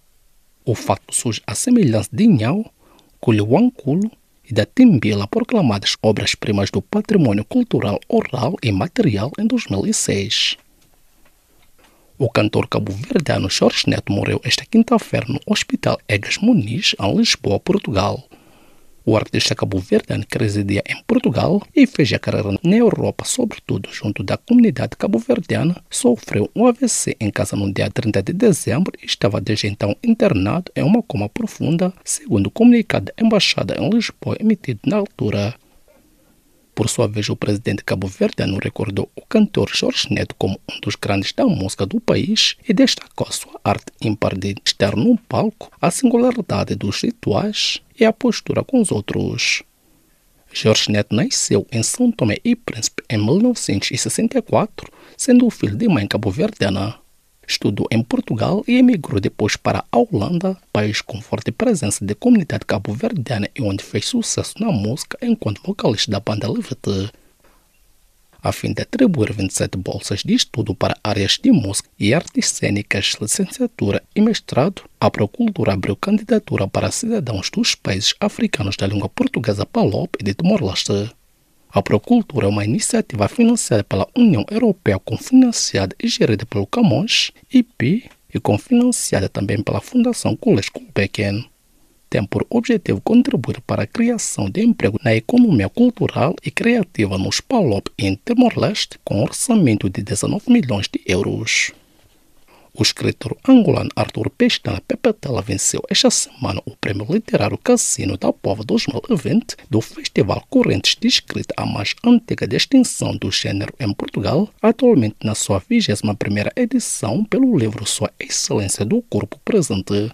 O fato surge à semelhança de Nhau, Culiwanculo e da Timbila proclamadas obras-primas do patrimônio cultural oral e material em 2006. O cantor cabo-verdiano Jorge Neto morreu esta quinta-feira no Hospital Egas Muniz, em Lisboa, Portugal. O artista cabo-verdiano que residia em Portugal e fez a carreira na Europa, sobretudo junto da comunidade cabo-verdiana, sofreu um AVC em casa no dia 30 de dezembro e estava desde então internado em uma coma profunda, segundo o comunicado da Embaixada em Lisboa emitido na altura. Por sua vez, o presidente cabo-verdiano recordou o cantor Jorge Neto como um dos grandes da música do país e destacou sua arte ímpar de estar no palco, a singularidade dos rituais e a postura com os outros. Jorge Neto nasceu em São Tomé e Príncipe em 1964, sendo o filho de mãe cabo-verdiana. Estudou em Portugal e emigrou depois para a Holanda, país com forte presença de comunidade cabo-verdiana e onde fez sucesso na música enquanto vocalista da banda Levete. A fim de atribuir 27 bolsas de estudo para áreas de música e artes cênicas, licenciatura e mestrado, a Procultura abriu candidatura para cidadãos dos países africanos da língua portuguesa PALOP e de Timor-Leste. A Procultura é uma iniciativa financiada pela União Europeia, cofinanciada e gerida pelo Camões, IP, e cofinanciada também pela Fundação Coles Gulbenkian. Tem por objetivo contribuir para a criação de emprego na economia cultural e criativa nos PALOP e em Timor-Leste, com orçamento de 19 milhões de euros. O escritor angolano Arthur Pestana Pepetela venceu esta semana o Prêmio Literário Cassino da Pova 2020 do Festival Correntes de Escrita, a mais antiga distinção do gênero em Portugal, atualmente na sua 21ª edição pelo livro Sua Excelência do Corpo Presente.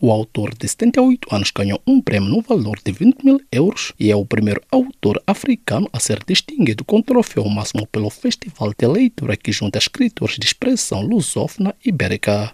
O autor de 78 anos ganhou um prêmio no valor de 20 mil euros e é o primeiro autor africano a ser distinguido com o troféu máximo pelo Festival de Leitura que junta escritores de expressão lusófona ibérica.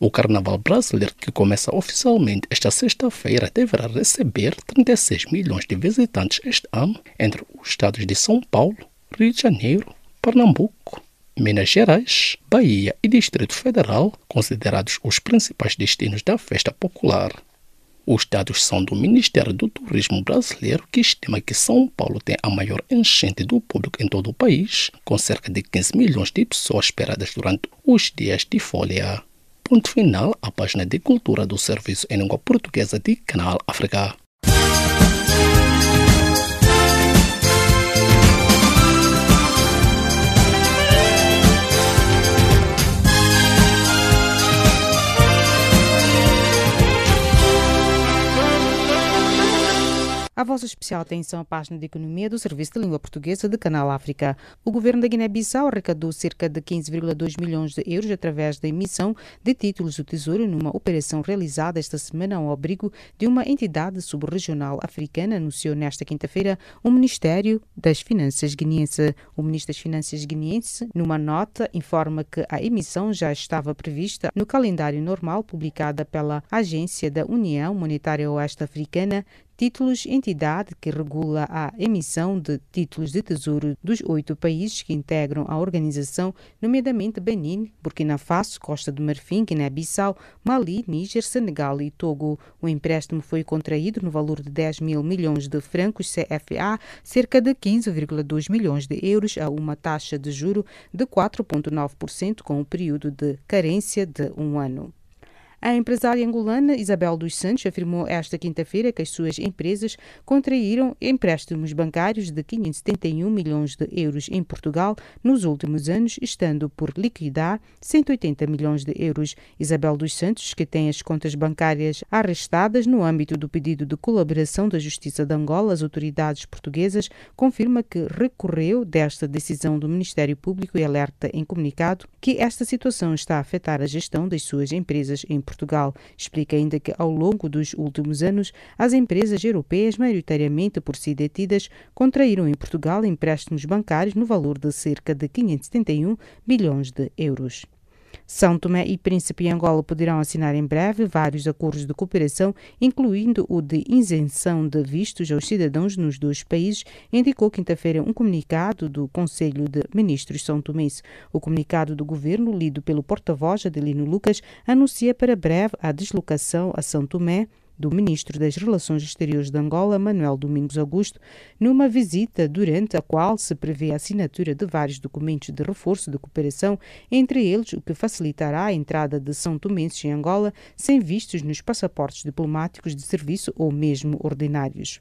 O Carnaval Brasileiro, que começa oficialmente esta sexta-feira, deverá receber 36 milhões de visitantes este ano entre os estados de São Paulo, Rio de Janeiro, Pernambuco, Minas Gerais, Bahia e Distrito Federal, considerados os principais destinos da festa popular. Os dados são do Ministério do Turismo Brasileiro, que estima que São Paulo tem a maior enchente do público em todo o país, com cerca de 15 milhões de pessoas esperadas durante os dias de folha. Ponto final a página de cultura do Serviço em Língua Portuguesa de Canal África. A vossa especial atenção à página de economia do Serviço de Língua Portuguesa de Canal África. O governo da Guiné-Bissau arrecadou cerca de 15,2 milhões de euros através da emissão de títulos do Tesouro numa operação realizada esta semana ao abrigo de uma entidade subregional africana, anunciou nesta quinta-feira o Ministério das Finanças guineense. O ministro das Finanças guineense, numa nota, informa que a emissão já estava prevista no calendário normal publicada pela Agência da União Monetária Oeste Africana Títulos, entidade que regula a emissão de títulos de tesouro dos oito países que integram a organização, nomeadamente Benin, Burkina Faso, Costa do Marfim, Guiné-Bissau, Mali, Níger, Senegal e Togo. O empréstimo foi contraído no valor de 10 mil milhões de francos CFA, cerca de 15,2 milhões de euros, a uma taxa de juro de 4,9%, com um período de carência de um ano. A empresária angolana Isabel dos Santos afirmou esta quinta-feira que as suas empresas contraíram empréstimos bancários de 571 milhões de euros em Portugal nos últimos anos, estando por liquidar 180 milhões de euros. Isabel dos Santos, que tem as contas bancárias arrestadas no âmbito do pedido de colaboração da Justiça de Angola às autoridades portuguesas, confirma que recorreu desta decisão do Ministério Público e alerta em comunicado que esta situação está a afetar a gestão das suas empresas em Portugal. Portugal. Explica ainda que, ao longo dos últimos anos, as empresas europeias, maioritariamente por si detidas, contraíram em Portugal empréstimos bancários no valor de cerca de 571 bilhões de euros. São Tomé e Príncipe e Angola poderão assinar em breve vários acordos de cooperação, incluindo o de isenção de vistos aos cidadãos nos dois países, indicou quinta-feira um comunicado do Conselho de Ministros São Tomense. O comunicado do governo, lido pelo porta-voz Adelino Lucas, anuncia para breve a deslocação a São Tomé do ministro das Relações Exteriores de Angola, Manuel Domingos Augusto, numa visita durante a qual se prevê a assinatura de vários documentos de reforço de cooperação, entre eles o que facilitará a entrada de São Tomenses em Angola sem vistos nos passaportes diplomáticos de serviço ou mesmo ordinários.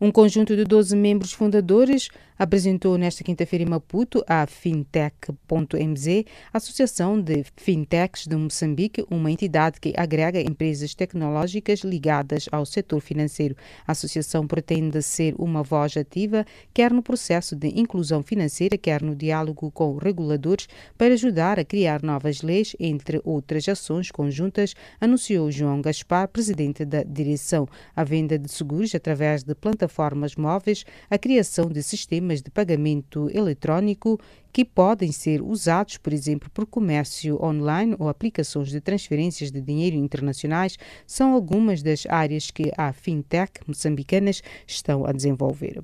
Um conjunto de 12 membros fundadores apresentou nesta quinta-feira em Maputo a Fintech.mz, Associação de Fintechs de Moçambique, uma entidade que agrega empresas tecnológicas ligadas ao setor financeiro. A associação pretende ser uma voz ativa, quer no processo de inclusão financeira, quer no diálogo com reguladores, para ajudar a criar novas leis, entre outras ações conjuntas, anunciou João Gaspar, presidente da direção. A venda de seguros através de plataformas móveis, a criação de sistemas de pagamento eletrónico que podem ser usados, por exemplo, por comércio online ou aplicações de transferências de dinheiro internacionais, são algumas das áreas que a fintech moçambicanas estão a desenvolver.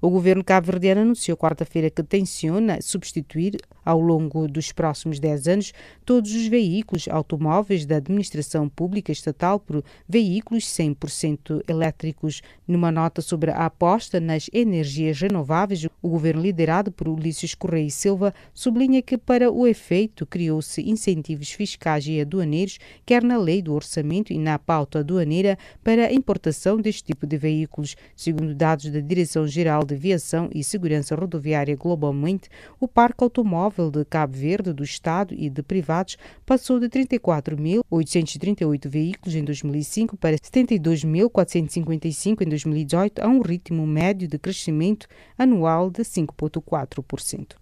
O governo cabo-verdiano anunciou quarta-feira que tenciona substituir, ao longo dos próximos 10 anos, todos os veículos automóveis da administração pública estatal por veículos 100% elétricos. Numa nota sobre a aposta nas energias renováveis, o governo liderado por Ulisses Correia e Silva sublinha que, para o efeito, criou-se incentivos fiscais e aduaneiros, quer na lei do orçamento e na pauta aduaneira, para a importação deste tipo de veículos. Segundo dados da Direção-Geral de Aviação e Segurança Rodoviária globalmente, o parque automóvel de Cabo Verde do Estado e de privados passou de 34.838 veículos em 2005 para 72.455 em 2018, a um ritmo médio de crescimento anual de 5,4%.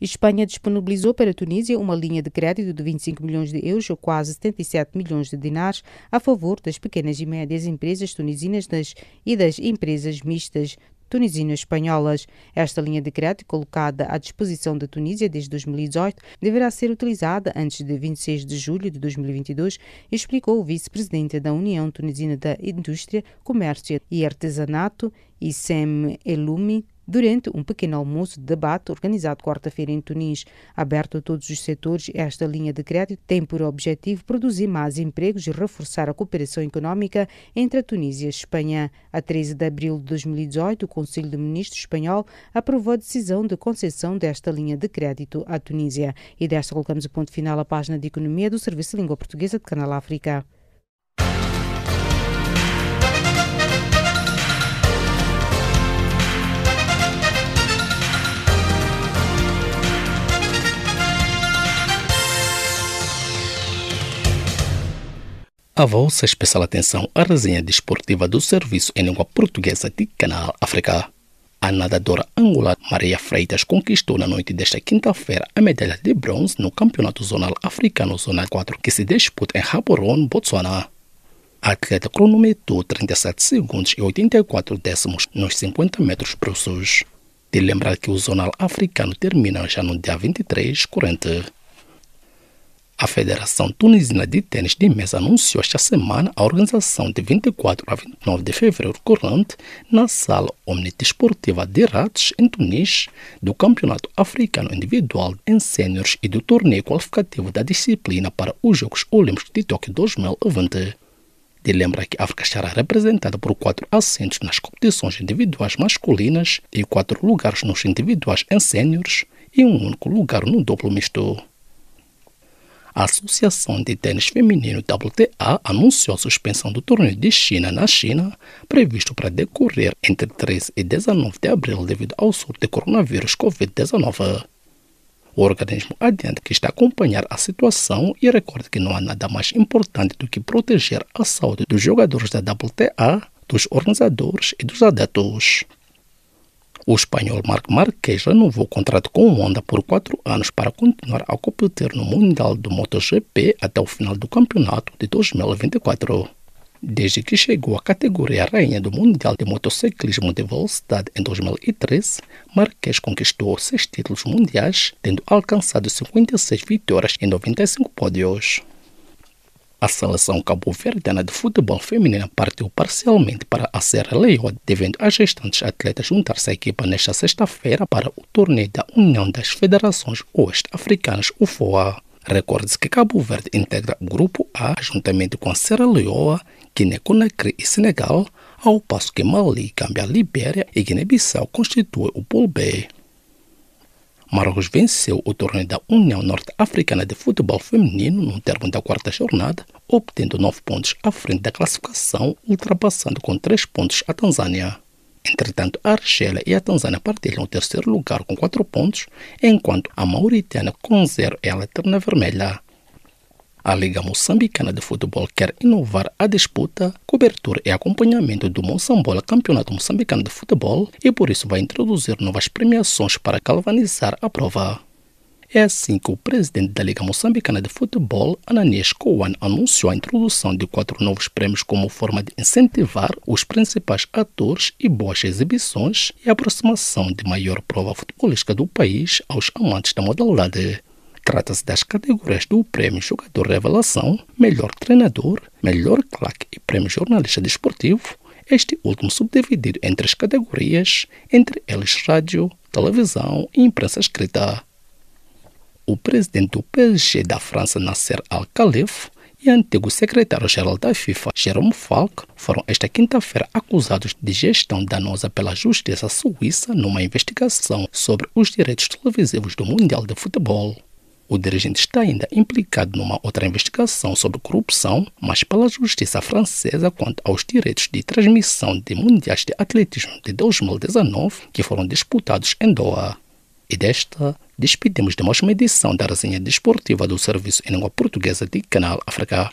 Espanha disponibilizou para a Tunísia uma linha de crédito de 25 milhões de euros ou quase 77 milhões de dinares a favor das pequenas e médias empresas tunisinas das, e das empresas mistas tunisino-espanholas. Esta linha de crédito, colocada à disposição da Tunísia desde 2018, deverá ser utilizada antes de 26 de julho de 2022, explicou o vice-presidente da União Tunisina da Indústria, Comércio e Artesanato, Issem Eloumi, durante um pequeno almoço de debate organizado quarta-feira em Tunis. Aberto a todos os setores, esta linha de crédito tem por objetivo produzir mais empregos e reforçar a cooperação económica entre a Tunísia e a Espanha. A 13 de abril de 2018, o Conselho de Ministros espanhol aprovou a decisão de concessão desta linha de crédito à Tunísia. E desta colocamos o ponto final à página de Economia do Serviço de Língua Portuguesa de Canal África. A vossa especial atenção à resenha desportiva do Serviço em Língua Portuguesa de Canal África. A nadadora angolana Maria Freitas conquistou na noite desta quinta-feira a medalha de bronze no Campeonato Zonal Africano Zona 4 que se disputa em Gaborone, Botswana. A atleta cronometrou 37 segundos e 84 décimos nos 50 metros brussos. De lembrar que o Zonal Africano termina já no dia 23, 40. A Federação Tunisina de Tênis de Mesa anunciou esta semana a organização de 24 a 29 de fevereiro corrente na Sala Omnidesportiva de Rates, em Tunis, do Campeonato Africano Individual em Sêniores e do torneio qualificativo da disciplina para os Jogos Olímpicos de Tóquio 2020. De lembrar que a África estará representada por quatro assentos nas competições individuais masculinas e quatro lugares nos individuais em sêniores e um único lugar no duplo misto. A Associação de Tênis Feminino WTA anunciou a suspensão do torneio de China na China, previsto para decorrer entre 13 e 19 de abril devido ao surto de coronavírus Covid-19. O organismo adianta que está a acompanhar a situação e recorda que não há nada mais importante do que proteger a saúde dos jogadores da WTA, dos organizadores e dos adeptos. O espanhol Marc Marquez renovou o contrato com Honda por quatro anos para continuar a competir no Mundial do MotoGP até o final do campeonato de 2024. Desde que chegou à categoria rainha do Mundial de Motociclismo de Velocidade em 2013, Marquez conquistou seis títulos mundiais, tendo alcançado 56 vitórias e 95 pódios. A seleção cabo-verdiana de futebol feminino partiu parcialmente para a Serra Leoa, devendo as restantes atletas juntar-se à equipa nesta sexta-feira para o torneio da União das Federações Oeste-Africanas, UFOA. Recorde-se que Cabo Verde integra o Grupo A juntamente com a Serra Leoa, Guiné-Conakry e Senegal, ao passo que Mali, Gâmbia, Libéria e Guiné-Bissau constituem o Pool B. Marrocos venceu o torneio da União Norte-Africana de Futebol Feminino no termo da quarta jornada, obtendo nove pontos à frente da classificação, ultrapassando com três pontos a Tanzânia. Entretanto, a Argélia e a Tanzânia partilham o terceiro lugar com quatro pontos, enquanto a Mauritânia com zero é a lanterna vermelha. A Liga Moçambicana de Futebol quer inovar a disputa, cobertura e acompanhamento do Moçambola Campeonato Moçambicano de Futebol e por isso vai introduzir novas premiações para galvanizar a prova. É assim que o presidente da Liga Moçambicana de Futebol, Ananias Coan, anunciou a introdução de quatro novos prêmios como forma de incentivar os principais atores e boas exibições e aproximação de maior prova futebolística do país aos amantes da modalidade. Trata-se das categorias do Prêmio Jogador Revelação, Melhor Treinador, Melhor Claque e Prêmio Jornalista Desportivo, este último subdividido em três categorias, entre eles rádio, televisão e imprensa escrita. O presidente do PSG da França, Nasser Al-Khelaifi, e antigo secretário-geral da FIFA, Jerome Falk, foram esta quinta-feira acusados de gestão danosa pela Justiça Suíça numa investigação sobre os direitos televisivos do Mundial de Futebol. O dirigente está ainda implicado numa outra investigação sobre corrupção, mas pela justiça francesa quanto aos direitos de transmissão de mundiais de atletismo de 2019 que foram disputados em Doha. E desta, despedimos de mais uma edição da resenha desportiva do Serviço em Língua Portuguesa de Canal África.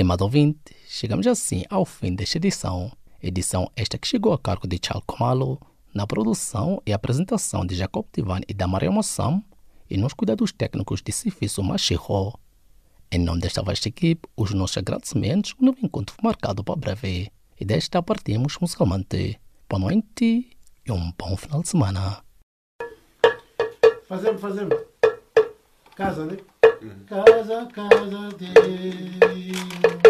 Estimado ouvinte, chegamos assim ao fim desta edição. Edição esta que chegou a cargo de Charles Komalo, na produção e apresentação de Jacob Tivan e da Maria Mossam, e nos cuidados técnicos de Sifiso Machiro. Em nome desta vasta equipe, os nossos agradecimentos no encontro marcado para breve. E desta partimos musicalmente. Boa noite e um bom final de semana. Fazemos, fazemos. Casa, né? Casa, casa de.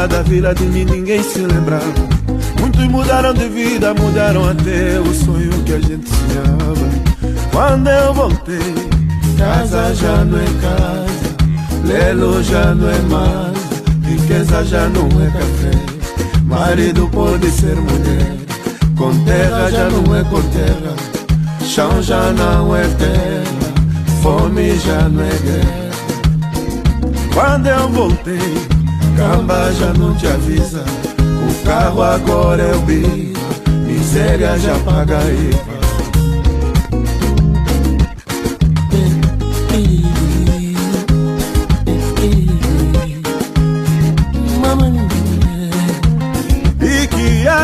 Lá da vila de mim ninguém se lembrava. Muitos mudaram de vida, mudaram até o sonho que a gente sonhava. Quando eu voltei, casa já não é casa, lelo já não é mais, riqueza já não é café. Marido pode ser mulher, com terra já não é com terra, chão já não é terra, fome já não é guerra. Quando eu voltei, camba já não te avisa, o carro agora é o bico, miséria já paga IVA.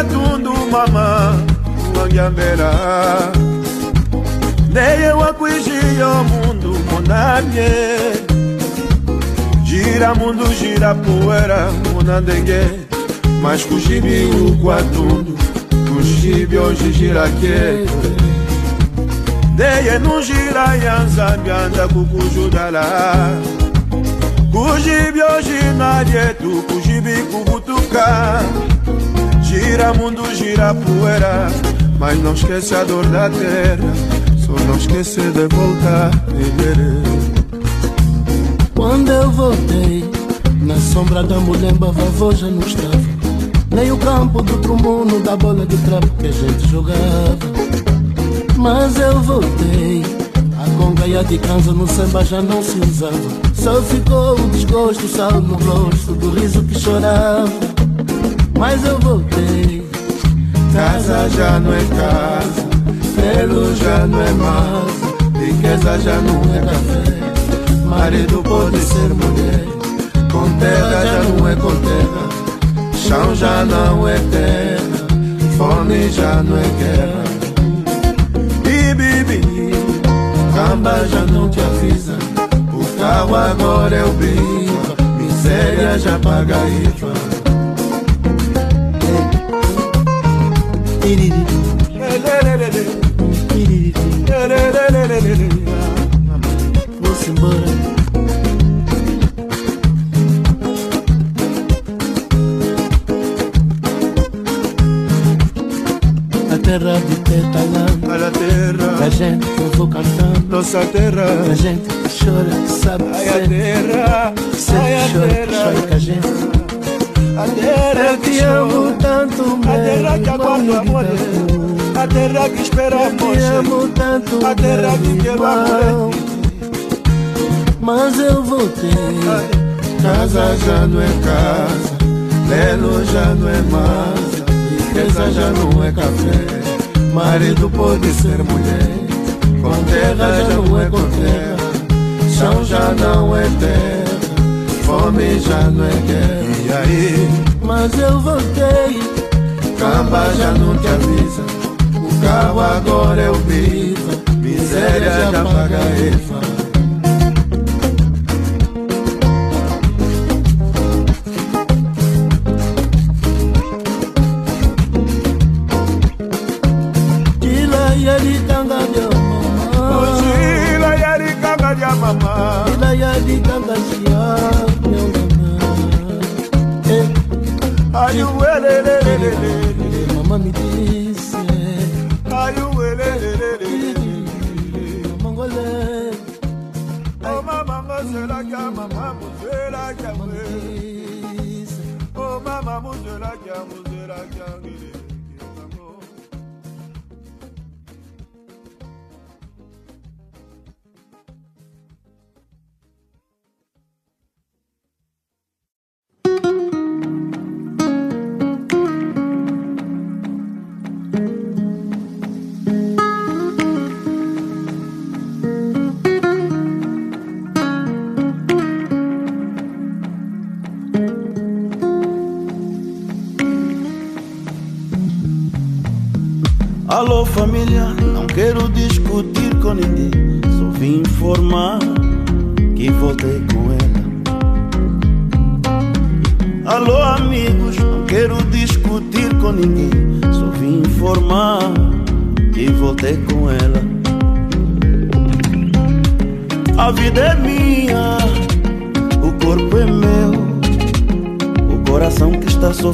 tundu mama wangyambera neye wakwishiyo mundu munamye gira mundu gira poeira munandenge mas kujibi ukwatundu kujibi hoje gira quieto neye não gira yanzambi anda kukujudala kujibi hoje nadietu kujibi kuvutuka Gira mundo, gira poeira Mas não esquece a dor da terra Só não esquece de voltar Quando eu voltei Na sombra da mulemba vovô já não estava Nem o campo do trumuno da bola de trapo que a gente jogava Mas eu voltei A conga e a de canza no samba já não se usava Só ficou o desgosto, sal no rosto Do riso que chorava mas eu voltei. Casa já não é casa, pelo já não é mais, riqueza já não é café. Marido pode ser mulher, com terra já não é com terra, chão já não é terra, fome já não é guerra. E bibi, camba já não te avisa, o carro agora é o bico, miséria já paga IVA. Nossa terra, a gente que chora, sabe ai a terra, ai a terra, chora com a gente. a terra que amo tanto, a terra que aguarda amor, a terra que espera Eu te amor, amo tanto, a terra que irmão. amor. Mas eu voltei. Casa já não é casa, lelo já não é mais, riqueza já não é café. Marido pode ser mulher, terra já não é com terra, chão já não é terra, fome já não é guerra. E aí, Mas eu voltei. camba já não te avisa, o carro agora é o viva, miséria já paga EFA.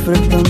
Que está